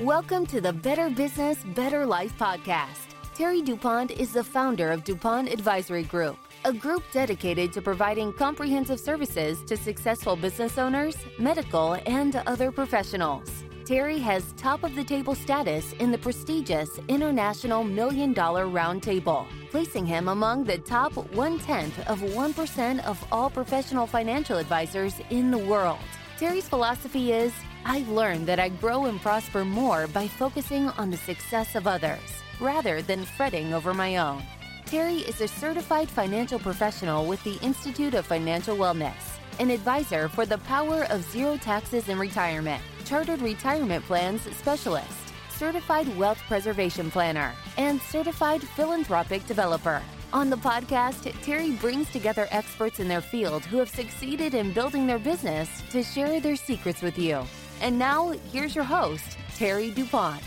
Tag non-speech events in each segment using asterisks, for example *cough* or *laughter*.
Welcome to the Better Business, Better Life podcast. Terry DuPont is the founder of DuPont Advisory Group, a group dedicated to providing comprehensive services to successful business owners, medical, and other professionals. Terry has top of the table status in the prestigious International Million Dollar Roundtable, placing him among the top one tenth of 1% of all professional financial advisors in the world. Terry's philosophy is I learned that I grow and prosper more by focusing on the success of others rather than fretting over my own. Terry is a certified financial professional with the Institute of Financial Wellness, an advisor for the power of zero taxes in retirement, chartered retirement plans specialist, certified wealth preservation planner, and certified philanthropic developer. On the podcast, Terry brings together experts in their field who have succeeded in building their business to share their secrets with you. And now, here's your host, Terry DuPont.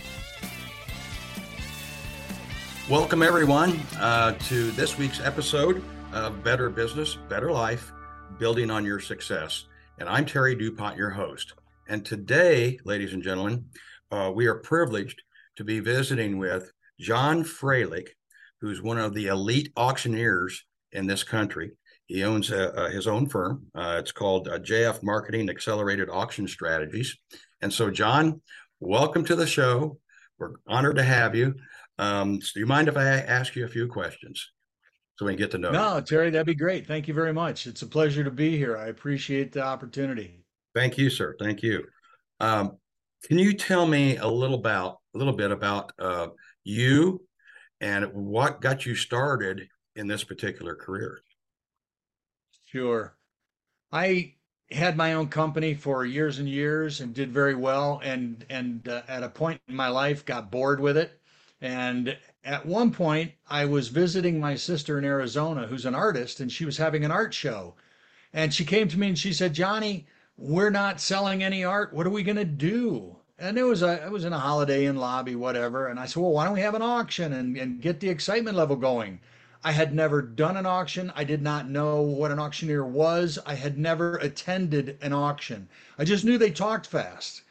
Welcome, everyone, uh, to this week's episode of Better Business, Better Life Building on Your Success. And I'm Terry DuPont, your host. And today, ladies and gentlemen, uh, we are privileged to be visiting with John Froelich, who's one of the elite auctioneers in this country. He owns uh his own firm. Uh, it's called uh, JF Marketing Accelerated Auction Strategies. And so, John, welcome to the show. We're honored to have you. Um, so do you mind if I ask you a few questions so we can get to know? No, you? Terry, that'd be great. Thank you very much. It's a pleasure to be here. I appreciate the opportunity. Thank you, sir. Thank you. Um, can you tell me a little about a little bit about uh, you and what got you started in this particular career? Sure. I had my own company for years and years and did very well and and uh, at a point in my life got bored with it and at one point, I was visiting my sister in Arizona, who's an artist, and she was having an art show. And she came to me and she said, Johnny, we're not selling any art. What are we going to do? And it was a, it was in a Holiday Inn lobby, whatever. And I said, well, why don't we have an auction and, and get the excitement level going? I had never done an auction. I did not know what an auctioneer was. I had never attended an auction. I just knew they talked fast.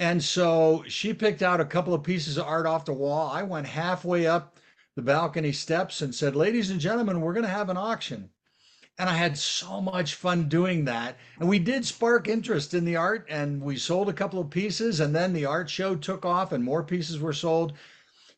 And so she picked out a couple of pieces of art off the wall. I went halfway up the balcony steps and said, Ladies and gentlemen, we're going to have an auction. And I had so much fun doing that. And we did spark interest in the art, and we sold a couple of pieces, and then the art show took off, and more pieces were sold.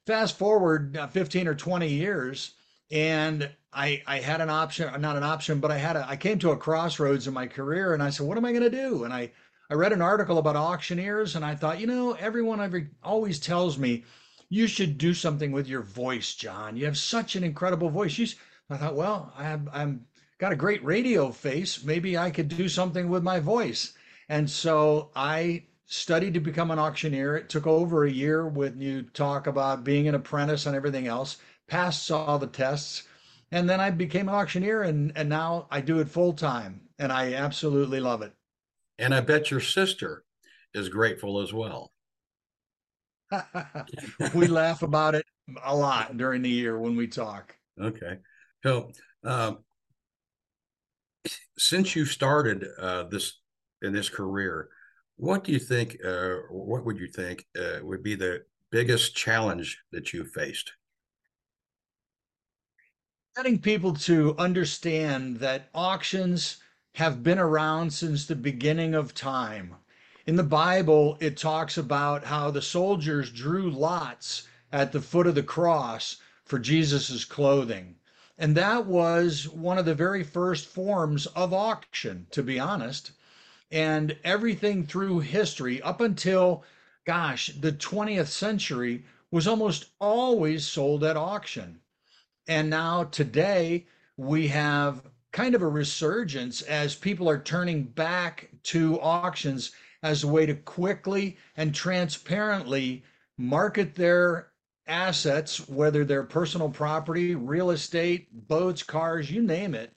Fast forward uh, 15 or 20 years, and I, I had an option, not an option, but I had a, I came to a crossroads in my career, and I said, What am I going to do? And I, I read an article about auctioneers and I thought, you know, everyone every, always tells me you should do something with your voice, John. You have such an incredible voice. You, I thought, well, I have, I'm got a great radio face. Maybe I could do something with my voice. And so I studied to become an auctioneer. It took over a year when you talk about being an apprentice and everything else, passed all the tests. And then I became an auctioneer and, and now I do it full time and I absolutely love it. And I bet your sister is grateful as well. *laughs* we laugh about it a lot during the year when we talk. Okay. So, um, since you started uh, this in this career, what do you think? Uh, what would you think uh, would be the biggest challenge that you faced? Getting people to understand that auctions have been around since the beginning of time. In the Bible, it talks about how the soldiers drew lots at the foot of the cross for Jesus' clothing. And that was one of the very first forms of auction, to be honest. And everything through history, up until, gosh, the 20th century, was almost always sold at auction. And now today, we have kind of a resurgence as people are turning back to auctions as a way to quickly and transparently market their assets, whether they're personal property, real estate, boats, cars, you name it.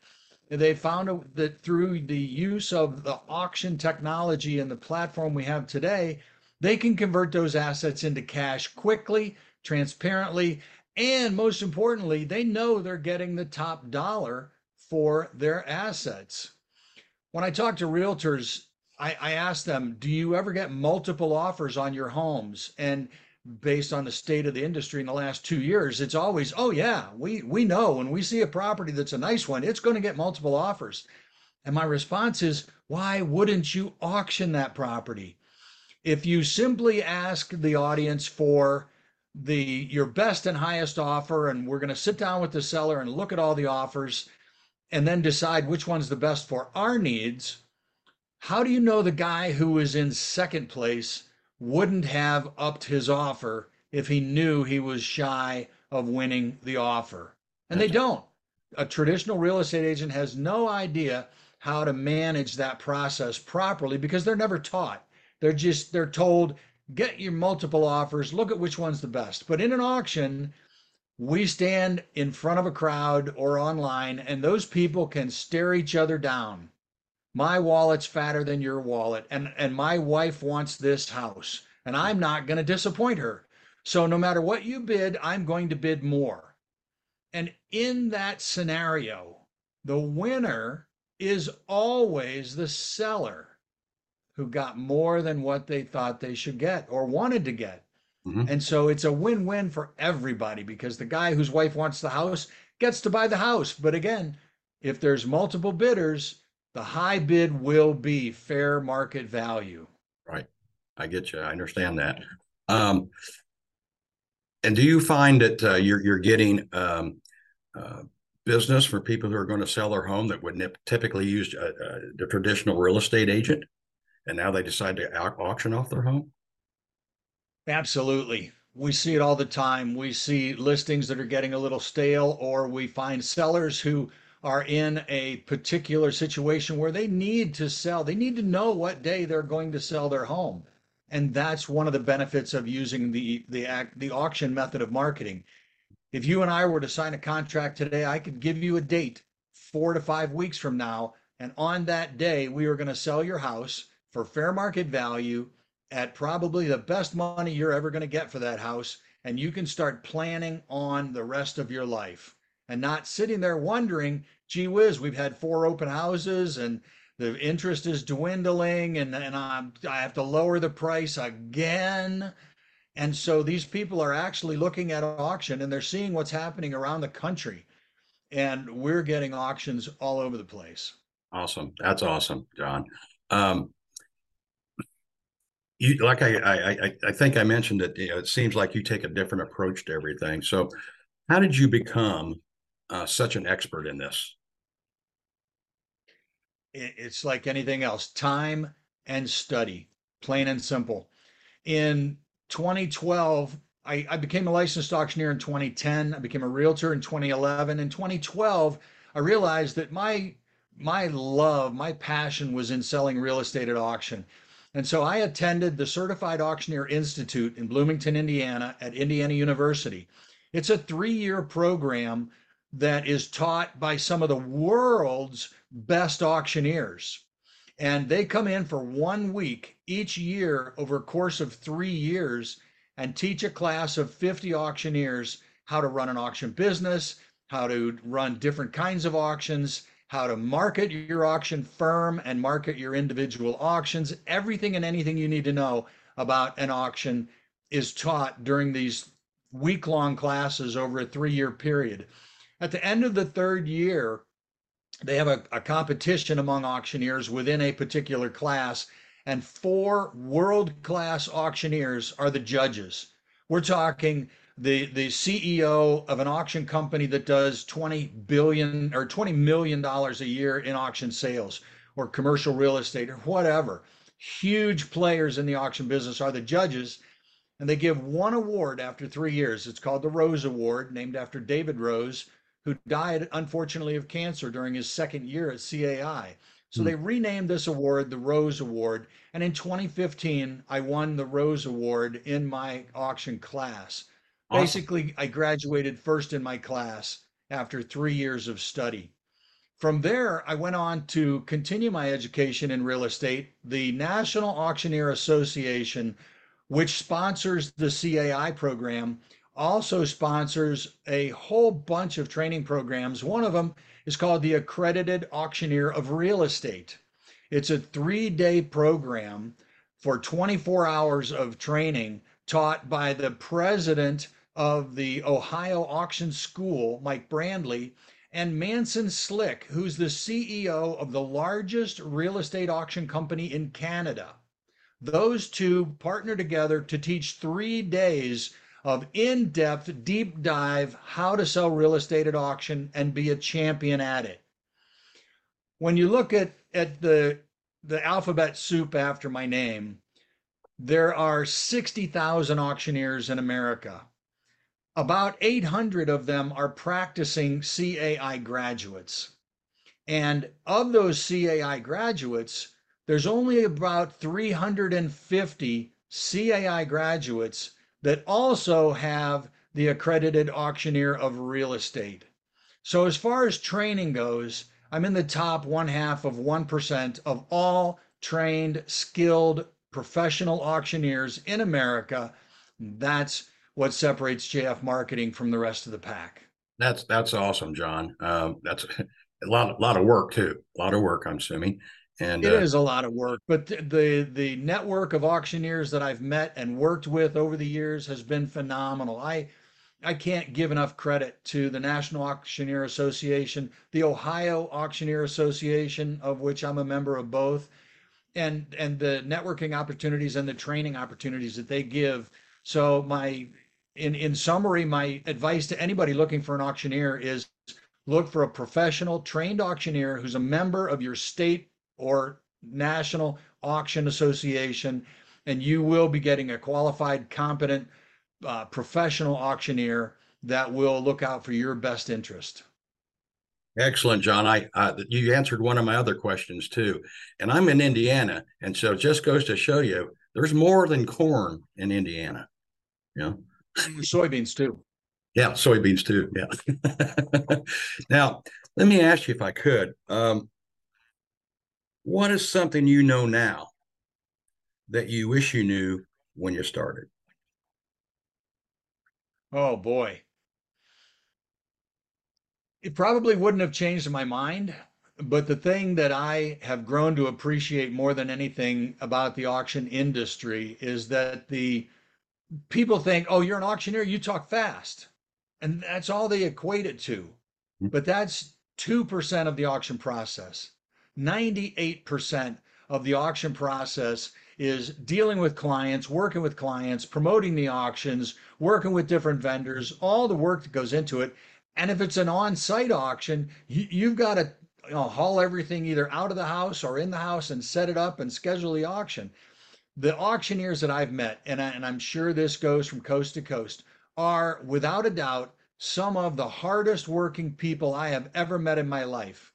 They found that through the use of the auction technology and the platform we have today, they can convert those assets into cash quickly, transparently, and most importantly, they know they're getting the top dollar for their assets. When I talk to realtors, I, I asked them, do you ever get multiple offers on your homes? And based on the state of the industry in the last two years, it's always, oh yeah, we we know when we see a property that's a nice one, it's going to get multiple offers. And my response is, why wouldn't you auction that property? If you simply ask the audience for the your best and highest offer, and we're going to sit down with the seller and look at all the offers, and then decide which one's the best for our needs, how do you know the guy who is in second place wouldn't have upped his offer if he knew he was shy of winning the offer. And they don't. A traditional real estate agent has no idea how to manage that process properly because they're never taught. They're just they're told get your multiple offers, look at which one's the best. But in an auction, we stand in front of a crowd or online and those people can stare each other down. My wallet's fatter than your wallet and and my wife wants this house and i'm not going to disappoint her. So no matter what you bid i'm going to bid more. And in that scenario the winner is always the seller who got more than what they thought they should get or wanted to get mm-hmm. and so it's a win-win for everybody because the guy whose wife wants the house gets to buy the house but again if there's multiple bidders the high bid will be fair market value. Right. I get you. I understand that. Um, and do you find that uh, you're you're getting um, uh, business for people who are going to sell their home that would typically use uh, uh, the traditional real estate agent, and now they decide to auction off their home? Absolutely. We see it all the time. We see listings that are getting a little stale, or we find sellers who are in a particular situation where they need to sell. They need to know what day they're going to sell their home. And that's one of the benefits of using the the act the auction method of marketing. If you and I were to sign a contract today, I could give you a date 4 to 5 weeks from now and on that day we are going to sell your house for fair market value at probably the best money you're ever going to get for that house and you can start planning on the rest of your life and not sitting there wondering, gee whiz, we've had four open houses and the interest is dwindling and, and I'm, I have to lower the price again. And so these people are actually looking at auction and they're seeing what's happening around the country. And we're getting auctions all over the place. Awesome. That's awesome, John. Um, you, like I, I, I think I mentioned that you know, it seems like you take a different approach to everything. So, how did you become uh, such an expert in this? It's like anything else time and study, plain and simple. In 2012, I, I, became a licensed auctioneer in 2010. I became a realtor in 2011. In 2012, I realized that my my love, my passion was in selling real estate at auction. And so I attended the Certified Auctioneer Institute in Bloomington, Indiana at Indiana University. It's a three year program that is taught by some of the world's best auctioneers. And they come in for one week each year over a course of three years and teach a class of 50 auctioneers how to run an auction business, how to run different kinds of auctions, how to market your auction firm and market your individual auctions. Everything and anything you need to know about an auction is taught during these week long classes over a three year period. At the end of the third year, they have a, a competition among auctioneers within a particular class, and four world class auctioneers are the judges. We're talking the the CEO of an auction company that does 20 billion or 20 million dollars a year in auction sales or commercial real estate or whatever. Huge players in the auction business are the judges and they give one award after 3 years. It's called the Rose Award named after David Rose who died unfortunately of cancer during his second year at CAI. So mm. they renamed this award the Rose Award. And in 2015, I won the Rose Award in my auction class. Basically, I graduated first in my class after three years of study. From there, I went on to continue my education in real estate. The National Auctioneer Association, which sponsors the CAI program, also sponsors a whole bunch of training programs. One of them is called the Accredited Auctioneer of Real Estate. It's a three day program for 24 hours of training taught by the president of the Ohio Auction School, Mike Brandly, and Manson Slick, who's the CEO of the largest real estate auction company in Canada. Those two partner together to teach three days of in depth, deep dive how to sell real estate at auction and be a champion at it. When you look at, at the, the alphabet soup after my name, there are 60,000 auctioneers in America. About 800 of them are practicing CAI graduates. And of those CAI graduates, there's only about 350 CAI graduates that also have the accredited auctioneer of real estate. So, as far as training goes, I'm in the top one half of 1% of all trained, skilled, professional auctioneers in America. That's what separates JF Marketing from the rest of the pack. That's that's awesome, John. Um, that's a lot, a lot of work too. A lot of work, I'm assuming. And it uh, is a lot of work, but the the network of auctioneers that I've met and worked with over the years has been phenomenal. I I can't give enough credit to the National Auctioneer Association, the Ohio Auctioneer Association, of which I'm a member of both, and and the networking opportunities and the training opportunities that they give. So my in in summary, my advice to anybody looking for an auctioneer is look for a professional trained auctioneer who's a member of your state or National Auction Association, and you will be getting a qualified, competent, uh, professional auctioneer that will look out for your best interest. Excellent, John. I uh, you answered one of my other questions too, and I'm in Indiana, and so it just goes to show you there's more than corn in Indiana. Know, soybeans too. Yeah, soybeans too. Yeah. *laughs* now, let me ask you if I could. Um, what is something you know now that you wish you knew when you started? Oh boy. It probably wouldn't have changed my mind, but the thing that I have grown to appreciate more than anything about the auction industry is that the people think, oh, you're an auctioneer, you talk fast. And that's all they equate it to. Hmm. But that's 2% of the auction process. 98% of the auction process is dealing with clients, working with clients, promoting the auctions, working with different vendors, all the work that goes into it. And if it's an on site auction, you, have got to you know, haul everything either out of the house or in the house and set it up and schedule the auction. The auctioneers that I've met, and, I, and I'm sure this goes from coast to coast, are without a doubt some of the hardest working people I have ever met in my life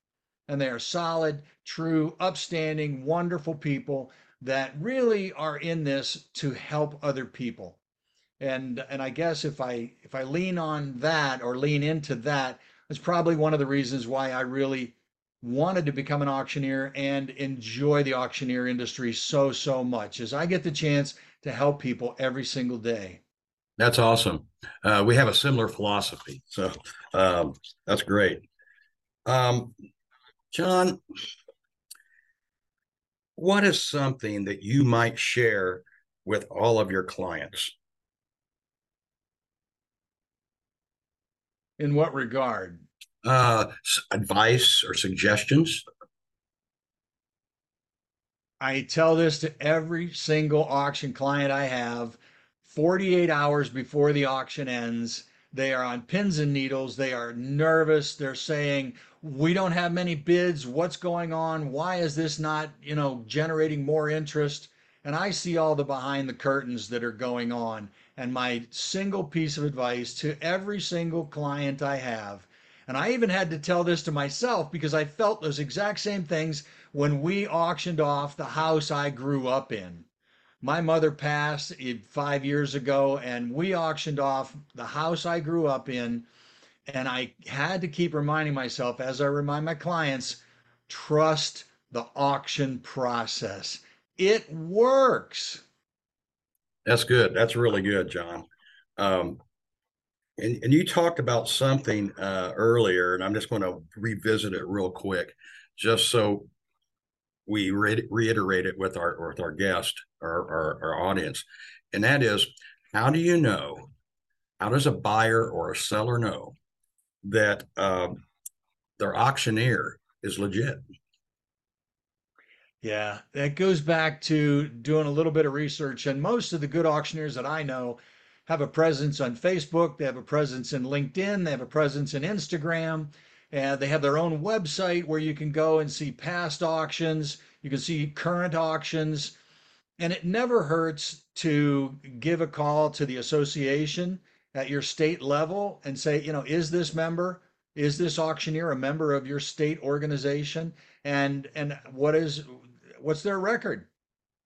and they are solid, true, upstanding, wonderful people that really are in this to help other people. And and I guess if I if I lean on that or lean into that, that's probably one of the reasons why I really wanted to become an auctioneer and enjoy the auctioneer industry so so much as I get the chance to help people every single day. That's awesome. Uh, we have a similar philosophy, so um, that's great. Um, John, what is something that you might share with all of your clients? In what regard? Uh, advice or suggestions? I tell this to every single auction client I have 48 hours before the auction ends. They are on pins and needles. They are nervous. They're saying, we don't have many bids. What's going on? Why is this not, you know, generating more interest? And I see all the behind the curtains that are going on. And my single piece of advice to every single client I have, and I even had to tell this to myself because I felt those exact same things when we auctioned off the house I grew up in. My mother passed five years ago, and we auctioned off the house I grew up in and I had to keep reminding myself, as I remind my clients, trust the auction process. It works. That's good. That's really good, John. Um, and, and you talked about something uh, earlier, and I'm just going to revisit it real quick, just so we re- reiterate it with our with our guest, our, our, our audience, and that is, how do you know? How does a buyer or a seller know that um, their auctioneer is legit? Yeah, that goes back to doing a little bit of research. And most of the good auctioneers that I know have a presence on Facebook, they have a presence in LinkedIn, they have a presence in Instagram, and they have their own website where you can go and see past auctions, you can see current auctions. And it never hurts to give a call to the association at your state level and say, you know, is this member, is this auctioneer a member of your state organization? And and what is what's their record?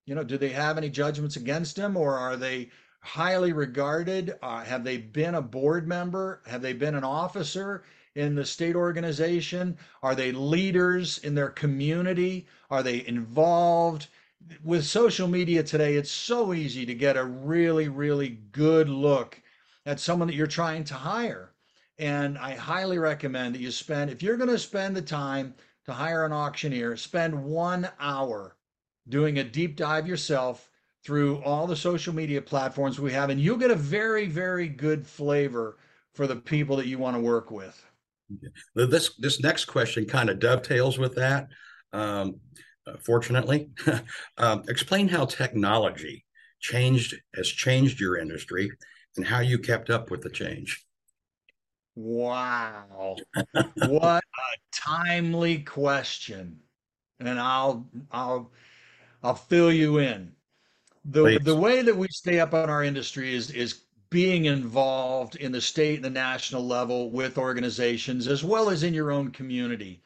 You know, do they have any judgments against him or are they highly regarded? Uh, have they been a board member? Have they been an officer in the state organization? Are they leaders in their community? Are they involved? With social media today, it's so easy to get a really, really good look at someone that you're trying to hire. And I highly recommend that you spend, if you're going to spend the time to hire an auctioneer, spend one hour doing a deep dive yourself through all the social media platforms we have, and you'll get a very, very good flavor for the people that you want to work with. This this next question kind of dovetails with that. Um, uh, fortunately, *laughs* um, explain how technology changed has changed your industry and how you kept up with the change. Wow. *laughs* what a timely question. And I'll I'll I'll fill you in. The Please. the way that we stay up on our industry is is being involved in the state and the national level with organizations as well as in your own community.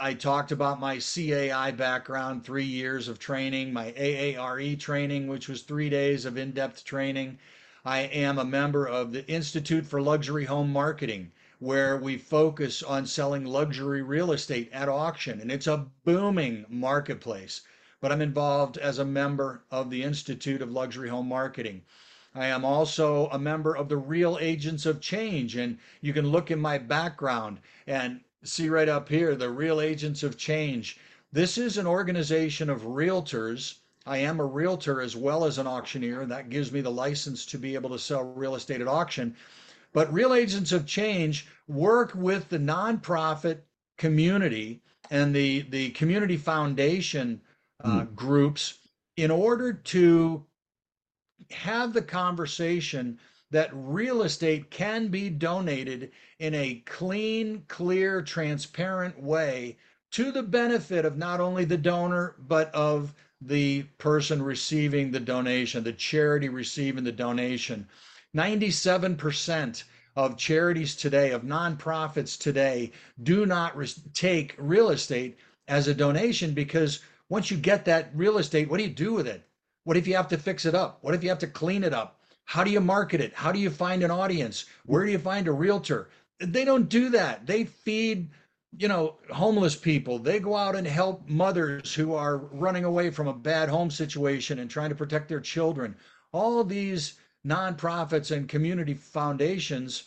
I talked about my CAI background, three years of training, my AARE training, which was three days of in depth training. I am a member of the Institute for Luxury Home Marketing, where we focus on selling luxury real estate at auction. And it's a booming marketplace. But I'm involved as a member of the Institute of Luxury Home Marketing. I am also a member of the Real Agents of Change. And you can look in my background and see right up here the Real Agents of Change. This is an organization of realtors I am a realtor as well as an auctioneer, and that gives me the license to be able to sell real estate at auction. But Real Agents of Change work with the nonprofit community and the, the community foundation uh, mm. groups in order to have the conversation that real estate can be donated in a clean, clear, transparent way to the benefit of not only the donor, but of the person receiving the donation, the charity receiving the donation. 97% of charities today, of nonprofits today, do not re- take real estate as a donation because once you get that real estate, what do you do with it? What if you have to fix it up? What if you have to clean it up? How do you market it? How do you find an audience? Where do you find a realtor? They don't do that. They feed you know, homeless people. They go out and help mothers who are running away from a bad home situation and trying to protect their children. All these nonprofits and community foundations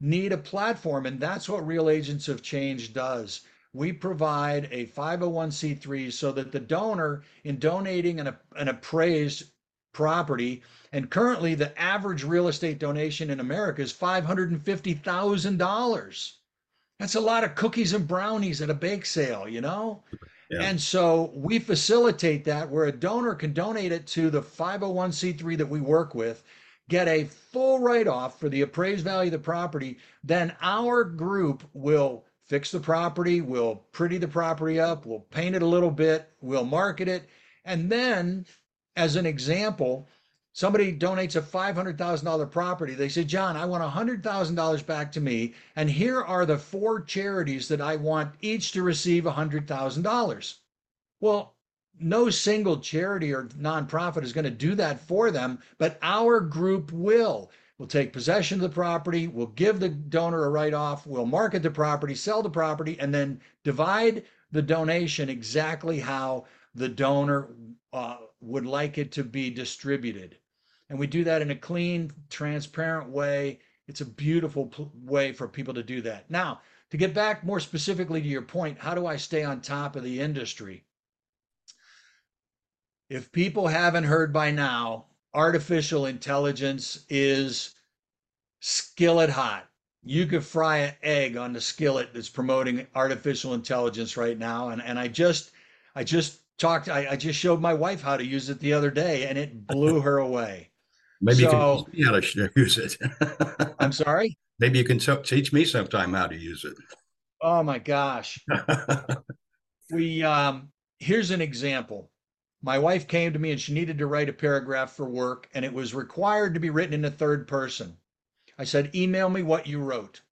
need a platform, and that's what Real Agents of Change does. We provide a 501c3 so that the donor, in donating an, an appraised property, and currently the average real estate donation in America is $550,000 that's a lot of cookies and brownies at a bake sale, you know? Yeah. And so we facilitate that where a donor can donate it to the 501c3 that we work with, get a full write off for the appraised value of the property. Then our group will fix the property, we'll pretty the property up, we'll paint it a little bit, we'll market it. And then, as an example, somebody donates a $500,000 property. They say, John, I want $100,000 back to me. And here are the four charities that I want each to receive $100,000. Well, no single charity or nonprofit is going to do that for them, but our group will. We'll take possession of the property, we'll give the donor a write off, we'll market the property, sell the property, and then divide the donation exactly how the donor uh, would like it to be distributed. And we do that in a clean, transparent way. It's a beautiful way for people to do that. Now, to get back more specifically to your point, how do I stay on top of the industry? if people haven't heard by now, artificial intelligence is skillet hot. You could fry an egg on the skillet that's promoting artificial intelligence right now. And, and I just, I just talked, I, I just showed my wife how to use it the other day and it blew her away. *laughs* Maybe so, you can teach me how to *laughs* use it. *laughs* I'm sorry? Maybe you can t- teach me sometime how to use it. Oh my gosh. we, um, here's an example. My wife came to me and she needed to write a paragraph for work and it was required to be written in a third person. I said, email me what you wrote.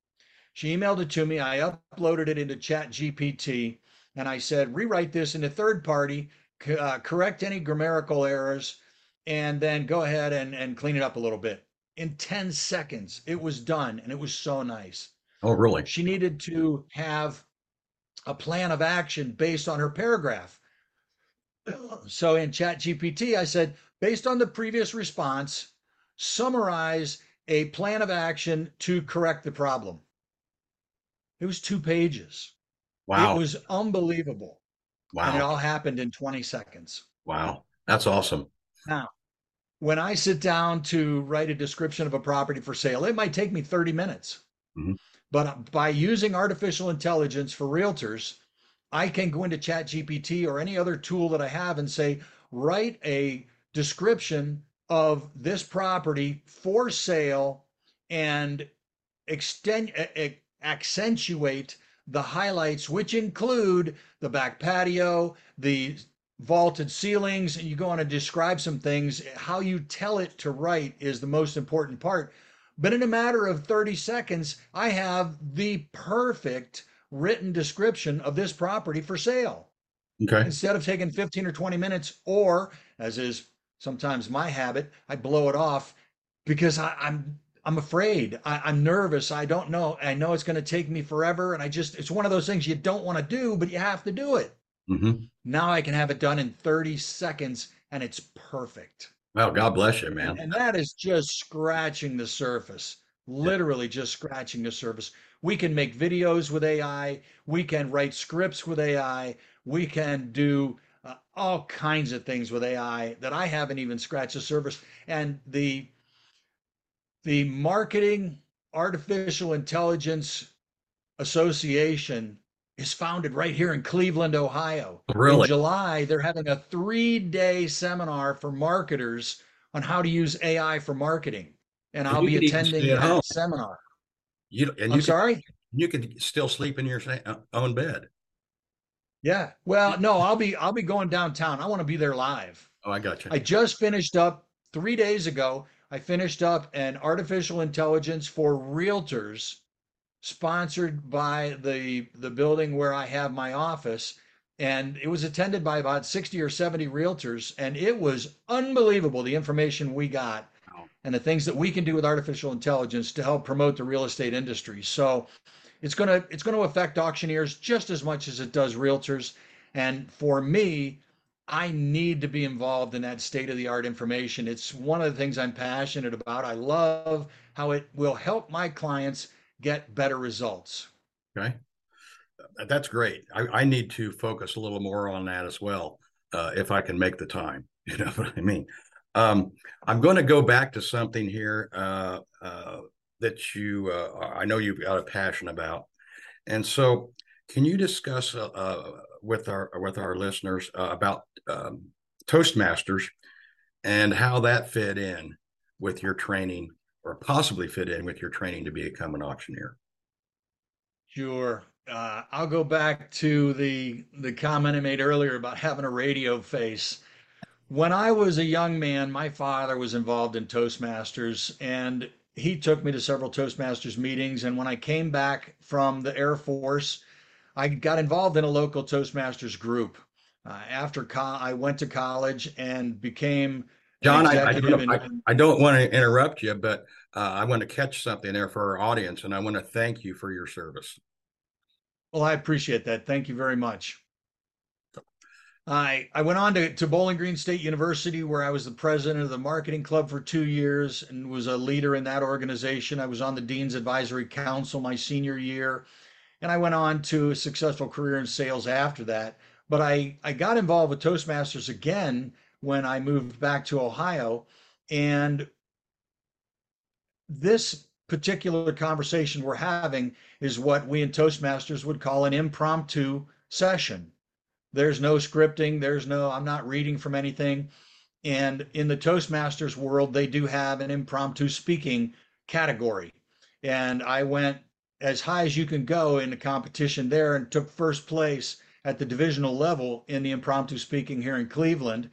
She emailed it to me. I uploaded it into Chat GPT and I said, rewrite this in a third party, uh, correct any grammatical errors, and then go ahead and, and clean it up a little bit. In 10 seconds, it was done and it was so nice. Oh, really? She needed to have a plan of action based on her paragraph. So in Chat GPT, I said, based on the previous response, summarize a plan of action to correct the problem. It was two pages. Wow. It was unbelievable. Wow. And it all happened in 20 seconds. Wow. That's awesome. Now, when I sit down to write a description of a property for sale, it might take me 30 minutes. Mm-hmm. But by using artificial intelligence for realtors, I can go into Chat GPT or any other tool that I have and say, write a description of this property for sale and extend accentuate the highlights which include the back patio the vaulted ceilings and you go on to describe some things. How you tell it to write is the most important part. But in a matter of 30 seconds i have the perfect written description of this property for sale okay instead of taking 15 or 20 minutes or as is sometimes my habit, I blow it off because I, am I'm, I'm afraid. I, am nervous. I don't know. I know it's going to take me forever, and I just it's one of those things you don't want to do, but you have to do it. Mm-hmm. Now I can have it done in 30 seconds, and it's perfect. Well, God bless you, man. And that is just scratching the surface. Literally just scratching the surface. We can make videos with AI. We can write scripts with AI. We can do uh, all kinds of things with AI that I haven't even scratched the surface. And the the marketing artificial intelligence association is founded right here in Cleveland, Ohio. Really? In July, they're having a three-day seminar for marketers on how to use AI for marketing, and I'll be attending that home. seminar. You and I'm you sorry. you can still sleep in your uh, own bed. Yeah. Well, no, I'll be I'll be going downtown. I want to be there live. Oh, I got you. I just finished up three days ago. I finished up an artificial intelligence for realtors, sponsored by the the building where I have my office, and it was attended by about sixty or seventy realtors, and it was unbelievable the information we got and the things that we can do with artificial intelligence to help promote the real estate industry. So it's going to it's going to affect auctioneers just as much as it does realtors. And for me i need to be involved in that state of the art information. It's one of the things i'm passionate about. I love how it will help my clients get better results. Okay. That's great. I, I need to focus a little more on that as well uh, if i can make the time *laughs* you know what i mean um, i'm going to go back to something here uh, uh, that you uh, I know you've got a passion about, and so can you discuss uh, uh, with our with our listeners uh, about um, Toastmasters and how that fit in with your training, or possibly fit in with your training to become an auctioneer? Sure. I'll go back to the the comment I made earlier about having a radio face. When I was a young man, my father was involved in Toastmasters, and he took me to several Toastmasters meetings. And when I came back from the Air Force, I got involved in a local Toastmasters group. Uh, after co- I went to college and became John, I, I, don't, I, I, don't want to interrupt you, but uh, I want to catch something there for our audience, and I want to thank you for your service. Well, I appreciate that. Thank you very much. I, I went on to, to Bowling Green State University, where I was the president of the marketing club for two years and was a leader in that organization. I was on the Dean's Advisory Council my senior year, and I went on to a successful career in sales after that. But I, I got involved with Toastmasters again when I moved back to Ohio. And this particular conversation we're having is what we in Toastmasters would call an impromptu session. There's no scripting, there's no, I'm not reading from anything. And in the Toastmasters world, they do have an impromptu speaking category. And I went as high as you can go in the competition there and took first place at the divisional level in the impromptu speaking here in Cleveland.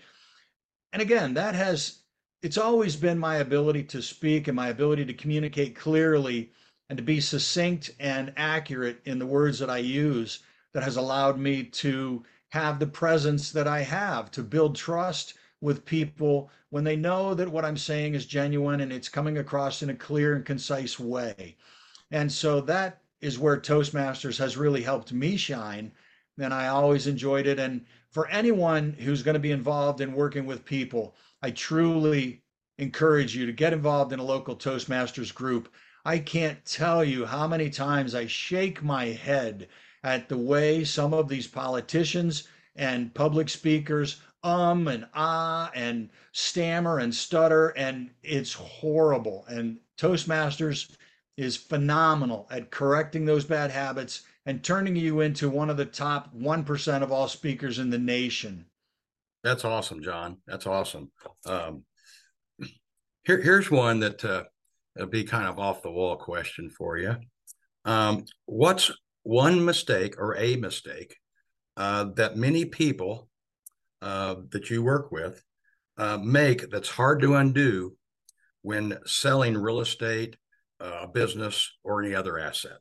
And again, that has it's always been my ability to speak and my ability to communicate clearly and to be succinct and accurate in the words that I use that has allowed me to have the presence that I have to build trust with people when they know that what I'm saying is genuine and it's coming across in a clear and concise way. And so that is where Toastmasters has really helped me shine. And I always enjoyed it. And for anyone who's going to be involved in working with people, I truly encourage you to get involved in a local Toastmasters group. I can't tell you how many times I shake my head at the way some of these politicians and public speakers um and ah and stammer and stutter, and it's horrible. And Toastmasters is phenomenal at correcting those bad habits and turning you into one of the top 1% of all speakers in the nation. That's awesome, John. That's awesome. Um, here, here's one that uh, be kind of off the wall question for you. Um, what's one mistake or a mistake uh, that many people uh, that you work with uh, make that's hard to undo when selling real estate, uh, a business, or any other asset?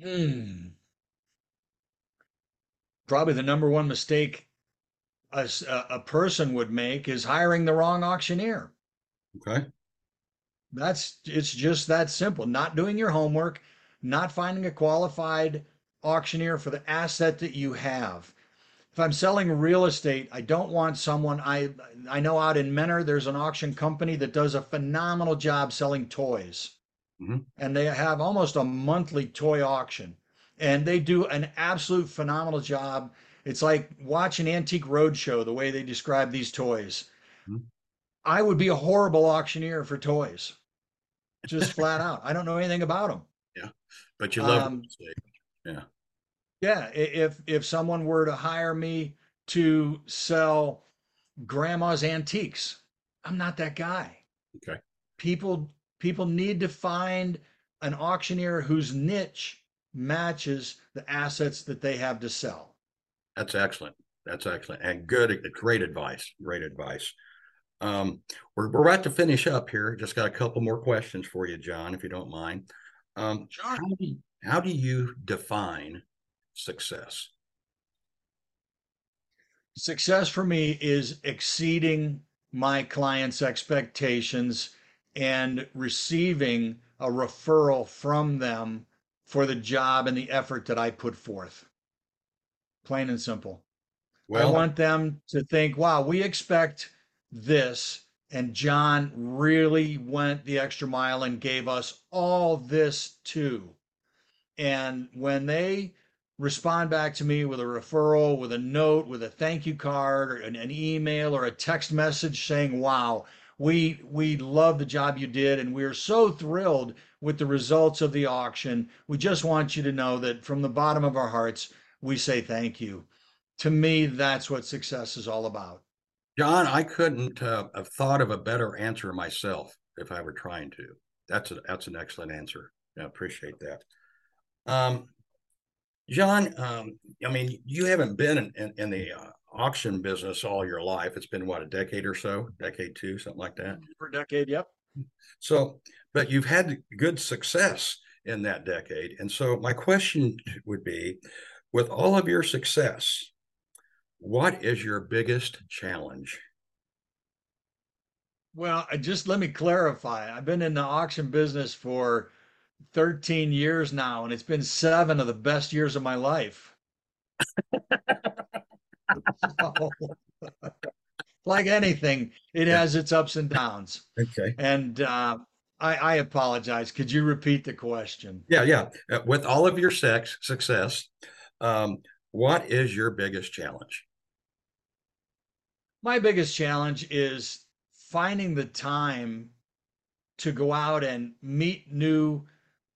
Hmm. Probably the number one mistake a, a person would make is hiring the wrong auctioneer. Okay. That's it's just that simple. Not doing your homework, not finding a qualified auctioneer for the asset that you have. If I'm selling real estate, I don't want someone I I know out in Mentor there's an auction company that does a phenomenal job selling toys. Mm-hmm. And they have almost a monthly toy auction. And they do an absolute phenomenal job it's like watching Antique Roadshow, the way they describe these toys. Mm-hmm. I would be a horrible auctioneer for toys, just *laughs* flat out. I don't know anything about them. Yeah, but you love um, Yeah, yeah. If if someone were to hire me to sell grandma's antiques, I'm not that guy. Okay. People people need to find an auctioneer whose niche matches the assets that they have to sell. That's excellent. That's excellent and good. Great advice. Great advice. Um, we're, we're about to finish up here. Just got a couple more questions for you, John, if you don't mind. Um. How do, you, how do you define success? Success for me is exceeding my clients' expectations and receiving a referral from them for the job and the effort that I put forth plain and simple. Well, I want them to think, wow, we expect this. And John really went the extra mile and gave us all this too. And when they respond back to me with a referral, with a note, with a thank you card, or an, an email, or a text message saying, wow, we we love the job you did and we're so thrilled with the results of the auction we just want you to know that from the bottom of our hearts we say thank you. To me, that's what success is all about. John, I couldn't uh, have thought of a better answer myself if I were trying to. That's a, that's an excellent answer. I appreciate that. Um, John, um, I mean, you haven't been in, in, in the uh, auction business all your life. It's been what a decade or so, decade two, something like that. For a decade, yep. So, but you've had good success in that decade, and so my question would be, with all of your success, what is your biggest challenge? Well, just let me clarify. I've been in the auction business for 13 years now, and it's been seven of the best years of my life. *laughs* *laughs* so, *laughs* like anything, it has its ups and downs. Okay. And uh, I, I, apologize. Could you repeat the question? Yeah, yeah. Uh, with all of your sex success, um, what is your biggest challenge? My biggest challenge is finding the time to go out and meet new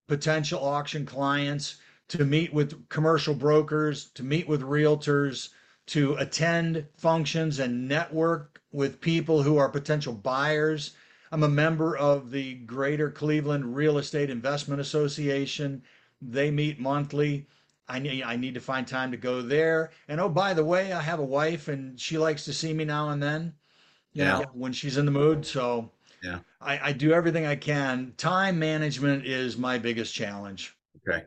potential auction clients, to meet with commercial brokers, to meet with realtors, to attend functions and network with people who are potential buyers. I'm a member of the Greater Cleveland Real Estate Investment Association. They meet monthly. I need I need to find time to go there. And oh, by the way, I have a wife and she likes to see me now and then. You yeah. know, when she's in the mood. So yeah. I, I do everything I can. Time management is my biggest challenge. Okay.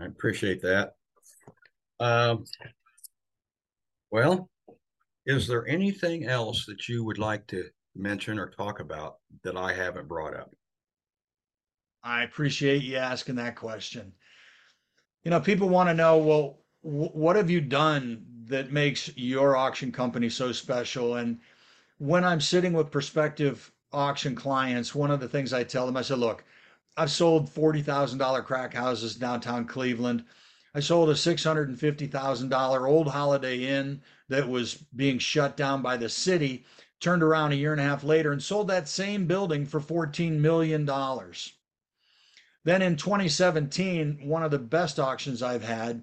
I appreciate that. Um, well, is there anything else that you would like to mention or talk about that I haven't brought up? I appreciate you asking that question. You know, people want to know, well, w- what have you done that makes your auction company so special? And when I'm sitting with prospective auction clients, one of the things I tell them, I said, look, I've sold $40,000 crack houses downtown Cleveland. I sold a $650,000 old Holiday Inn that was being shut down by the city, turned around a year and a half later and sold that same building for $14 million. Then in 2017, one of the best auctions I've had,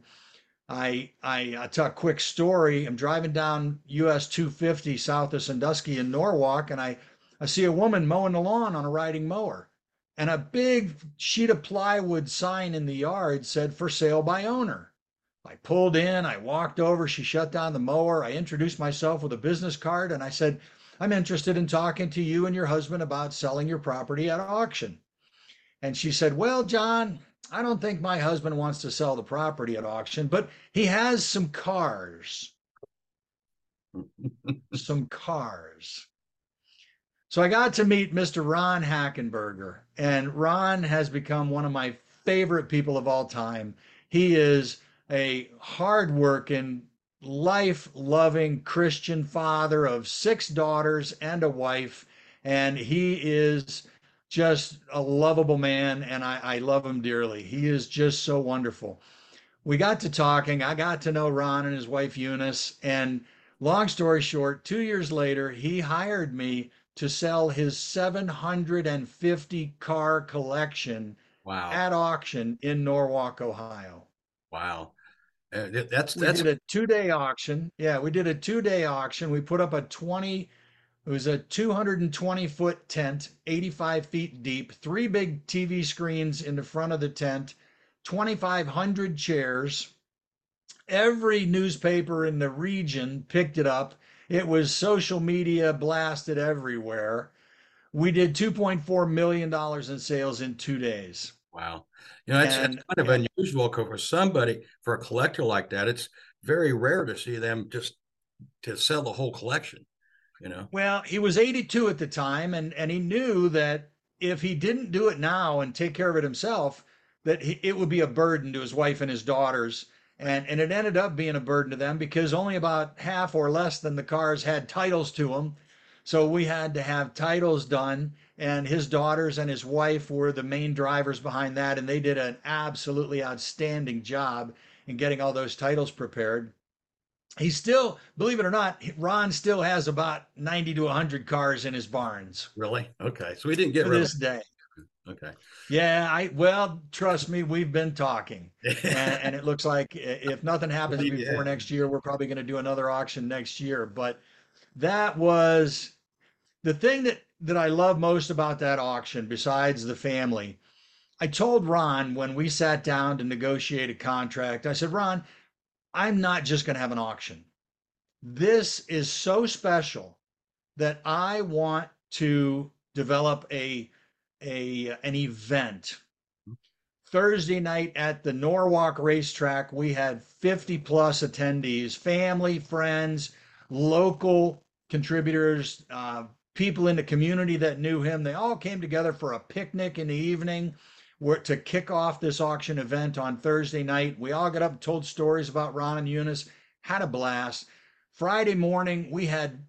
I, I, I tell a quick story. I'm driving down US 250 south of Sandusky in Norwalk, and I, I see a woman mowing the lawn on a riding mower. And a big sheet of plywood sign in the yard said for sale by owner. I pulled in, I walked over, she shut down the mower. I introduced myself with a business card, and I said, I'm interested in talking to you and your husband about selling your property at auction. And she said, Well, John, I don't think my husband wants to sell the property at auction, but he has some cars. *laughs* some cars. So I got to meet Mr. Ron Hackenberger, and Ron has become one of my favorite people of all time. He is a hardworking, life loving Christian father of six daughters and a wife, and he is just a lovable man, and I, I love him dearly. He is just so wonderful. We got to talking. I got to know Ron and his wife Eunice. And long story short, two years later, he hired me to sell his 750 car collection wow. at auction in Norwalk, Ohio. Wow. Uh, that's we that's did a two day auction. Yeah, we did a two day auction. We put up a 20 it was a 220 foot tent, 85 feet deep, three big TV screens in the front of the tent, 2,500 chairs. Every newspaper in the region picked it up. It was social media blasted everywhere. We did $2.4 million in sales in two days. Wow. You know, it's, and, it's kind of and, unusual for somebody, for a collector like that. It's very rare to see them just to sell the whole collection you know? Well he was 82 at the time and and he knew that if he didn't do it now and take care of it himself that he, it would be a burden to his wife and his daughters. And and it ended up being a burden to them because only about half or less than the cars had titles to them so we had to have titles done and his daughters and his wife were the main drivers behind that and they did an absolutely outstanding job in getting all those titles prepared he still, believe it or not, Ron still has about 90 to 100 cars in his barns. Really? Okay. So we didn't get to this day. Okay. Yeah, I well, trust me, we've been talking, *laughs* and, and, it looks like if nothing happens before next year, we're probably going to do another auction next year. But that was the thing that that I love most about that auction, besides the family. I told Ron when we sat down to negotiate a contract, I said, Ron, I'm not just going to have an auction. This is so special that I want to develop a a an event. Thursday night at the Norwalk racetrack, we had 50 plus attendees, family, friends, local contributors, uh, people in the community that knew him. They all came together for a picnic in the evening were to kick off this auction event on Thursday night. We all got up and told stories about Ron and Eunice, had a blast. Friday morning, we had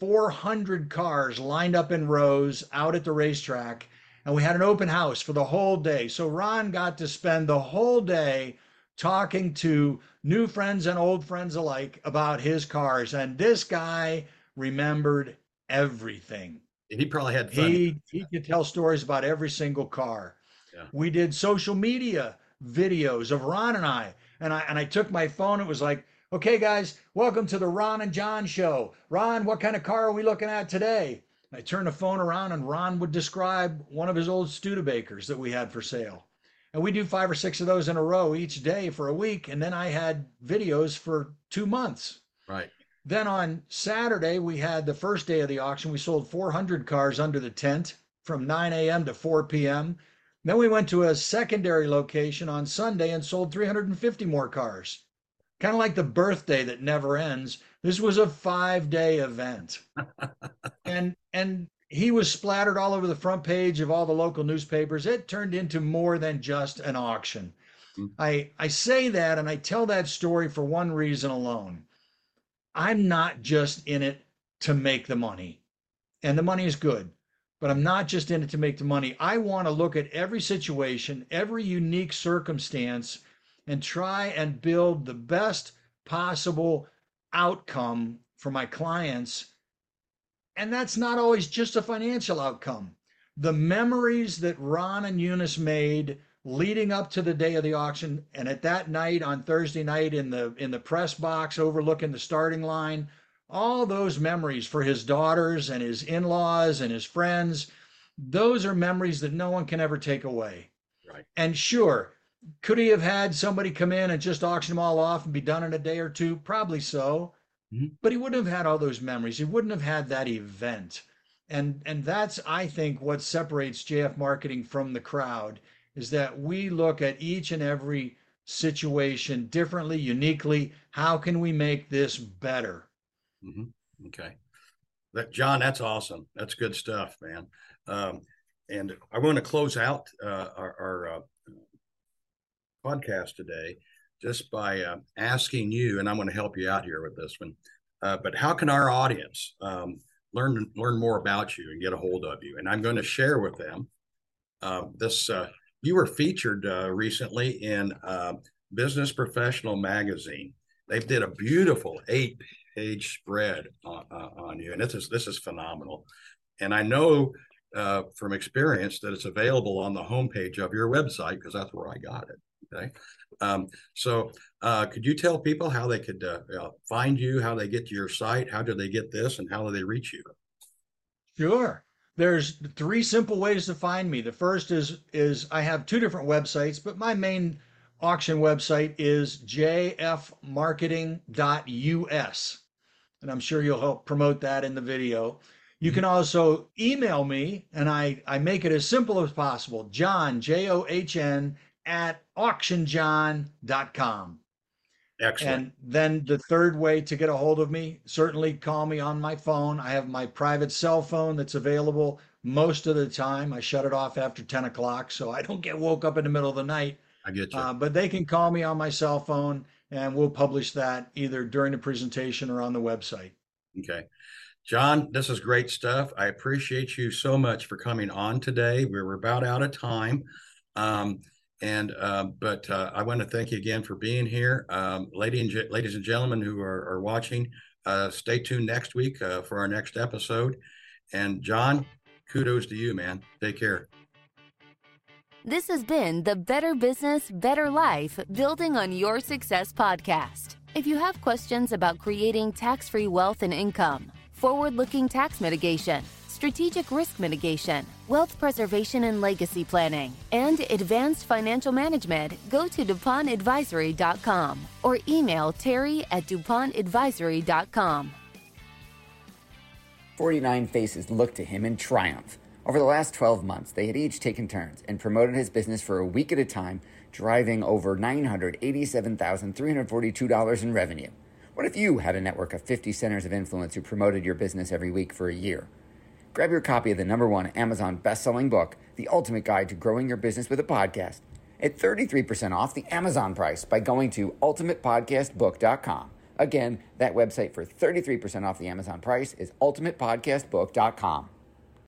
400 cars lined up in rows out at the racetrack, and we had an open house for the whole day. So Ron got to spend the whole day talking to new friends and old friends alike about his cars. And this guy remembered everything. He probably had fun. He, he could tell stories about every single car. Yeah. We did social media videos of Ron and I. And I and I took my phone. It was like, okay, guys, welcome to the Ron and John show. Ron, what kind of car are we looking at today? I turned the phone around and Ron would describe one of his old Studebakers that we had for sale. And we do five or six of those in a row each day for a week. And then I had videos for two months. Right. Then on Saturday, we had the first day of the auction. We sold 400 cars under the tent from 9 a.m. to 4 p.m. Then we went to a secondary location on Sunday and sold 350 more cars. Kind of like the birthday that never ends. This was a five day event. *laughs* and and he was splattered all over the front page of all the local newspapers. It turned into more than just an auction. Mm. I, I say that and I tell that story for one reason alone. I'm not just in it to make the money, and the money is good, but I'm not just in it to make the money. I want to look at every situation, every unique circumstance, and try and build the best possible outcome for my clients and that's not always just a financial outcome. The memories that Ron and Eunice made leading up to the day of the auction and at that night on Thursday night in the in the press box overlooking the starting line, all those memories for his daughters and his in-laws and his friends, those are memories that no one can ever take away. Right. And sure, could he have had somebody come in and just auction them all off and be done in a day or two? Probably so. Mm-hmm. But he wouldn't have had all those memories. He wouldn't have had that event. And and that's I think what separates JF marketing from the crowd is that we look at each and every situation differently, uniquely. How can we make this better? Mm-hmm. Okay. That John, that's awesome. That's good stuff, man. Um, and I want to close out uh, our, our uh, podcast today just by uh, asking you, and I'm going to help you out here with this one. Uh, but how can our audience um, learn learn more about you and get a hold of you? And I'm going to share with them uh, this. Uh, you were featured uh, recently in Business Professional Magazine. They did a beautiful eight page spread on, on you, and this is this is phenomenal. And I know from experience that it's available on the homepage of your website because that's where I got it. Okay. Um, so, uh, could you tell people how they could uh, uh, find you, how they get to your site, how do they get this, and how do they reach you? Sure. There's three simple ways to find me. The first is is I have two different websites, but my main auction website is jfmarketing.us. And I'm sure you'll help promote that in the video. You can also email me, and I, I make it as simple as possible. John, J O H N, at auctionjohn.com. Excellent. And then the third way to get a hold of me, certainly call me on my phone. I have my private cell phone that's available most of the time. I shut it off after 10 o'clock so I don't get woke up in the middle of the night. I get you. Uh, but they can call me on my cell phone and we'll publish that either during the presentation or on the website. Okay. John, this is great stuff. I appreciate you so much for coming on today. We are about out of time. Um, and uh, but uh, I want to thank you again for being here, um, lady and ge- ladies and gentlemen who are, are watching. Uh, stay tuned next week uh, for our next episode. And John, kudos to you, man. Take care. This has been the Better Business, Better Life Building on Your Success podcast. If you have questions about creating tax free wealth and income, forward looking tax mitigation, strategic risk mitigation, wealth preservation and legacy planning, and advanced financial management, go to DuPontAdvisory.com or email Terry at DuPontAdvisory.com. 49 faces looked to him in triumph. Over the last 12 months, they had each taken turns and promoted his business for a week at a time, driving over $987,342 in revenue. What if you had a network of 50 centers of influence who promoted your business every week for a year? Grab your copy of the number one Amazon best-selling book, The Ultimate Guide to Growing Your Business with a Podcast, at 33% off the Amazon price by going to ultimatepodcastbook.com. Again, that website for 33% off the Amazon price is ultimatepodcastbook.com.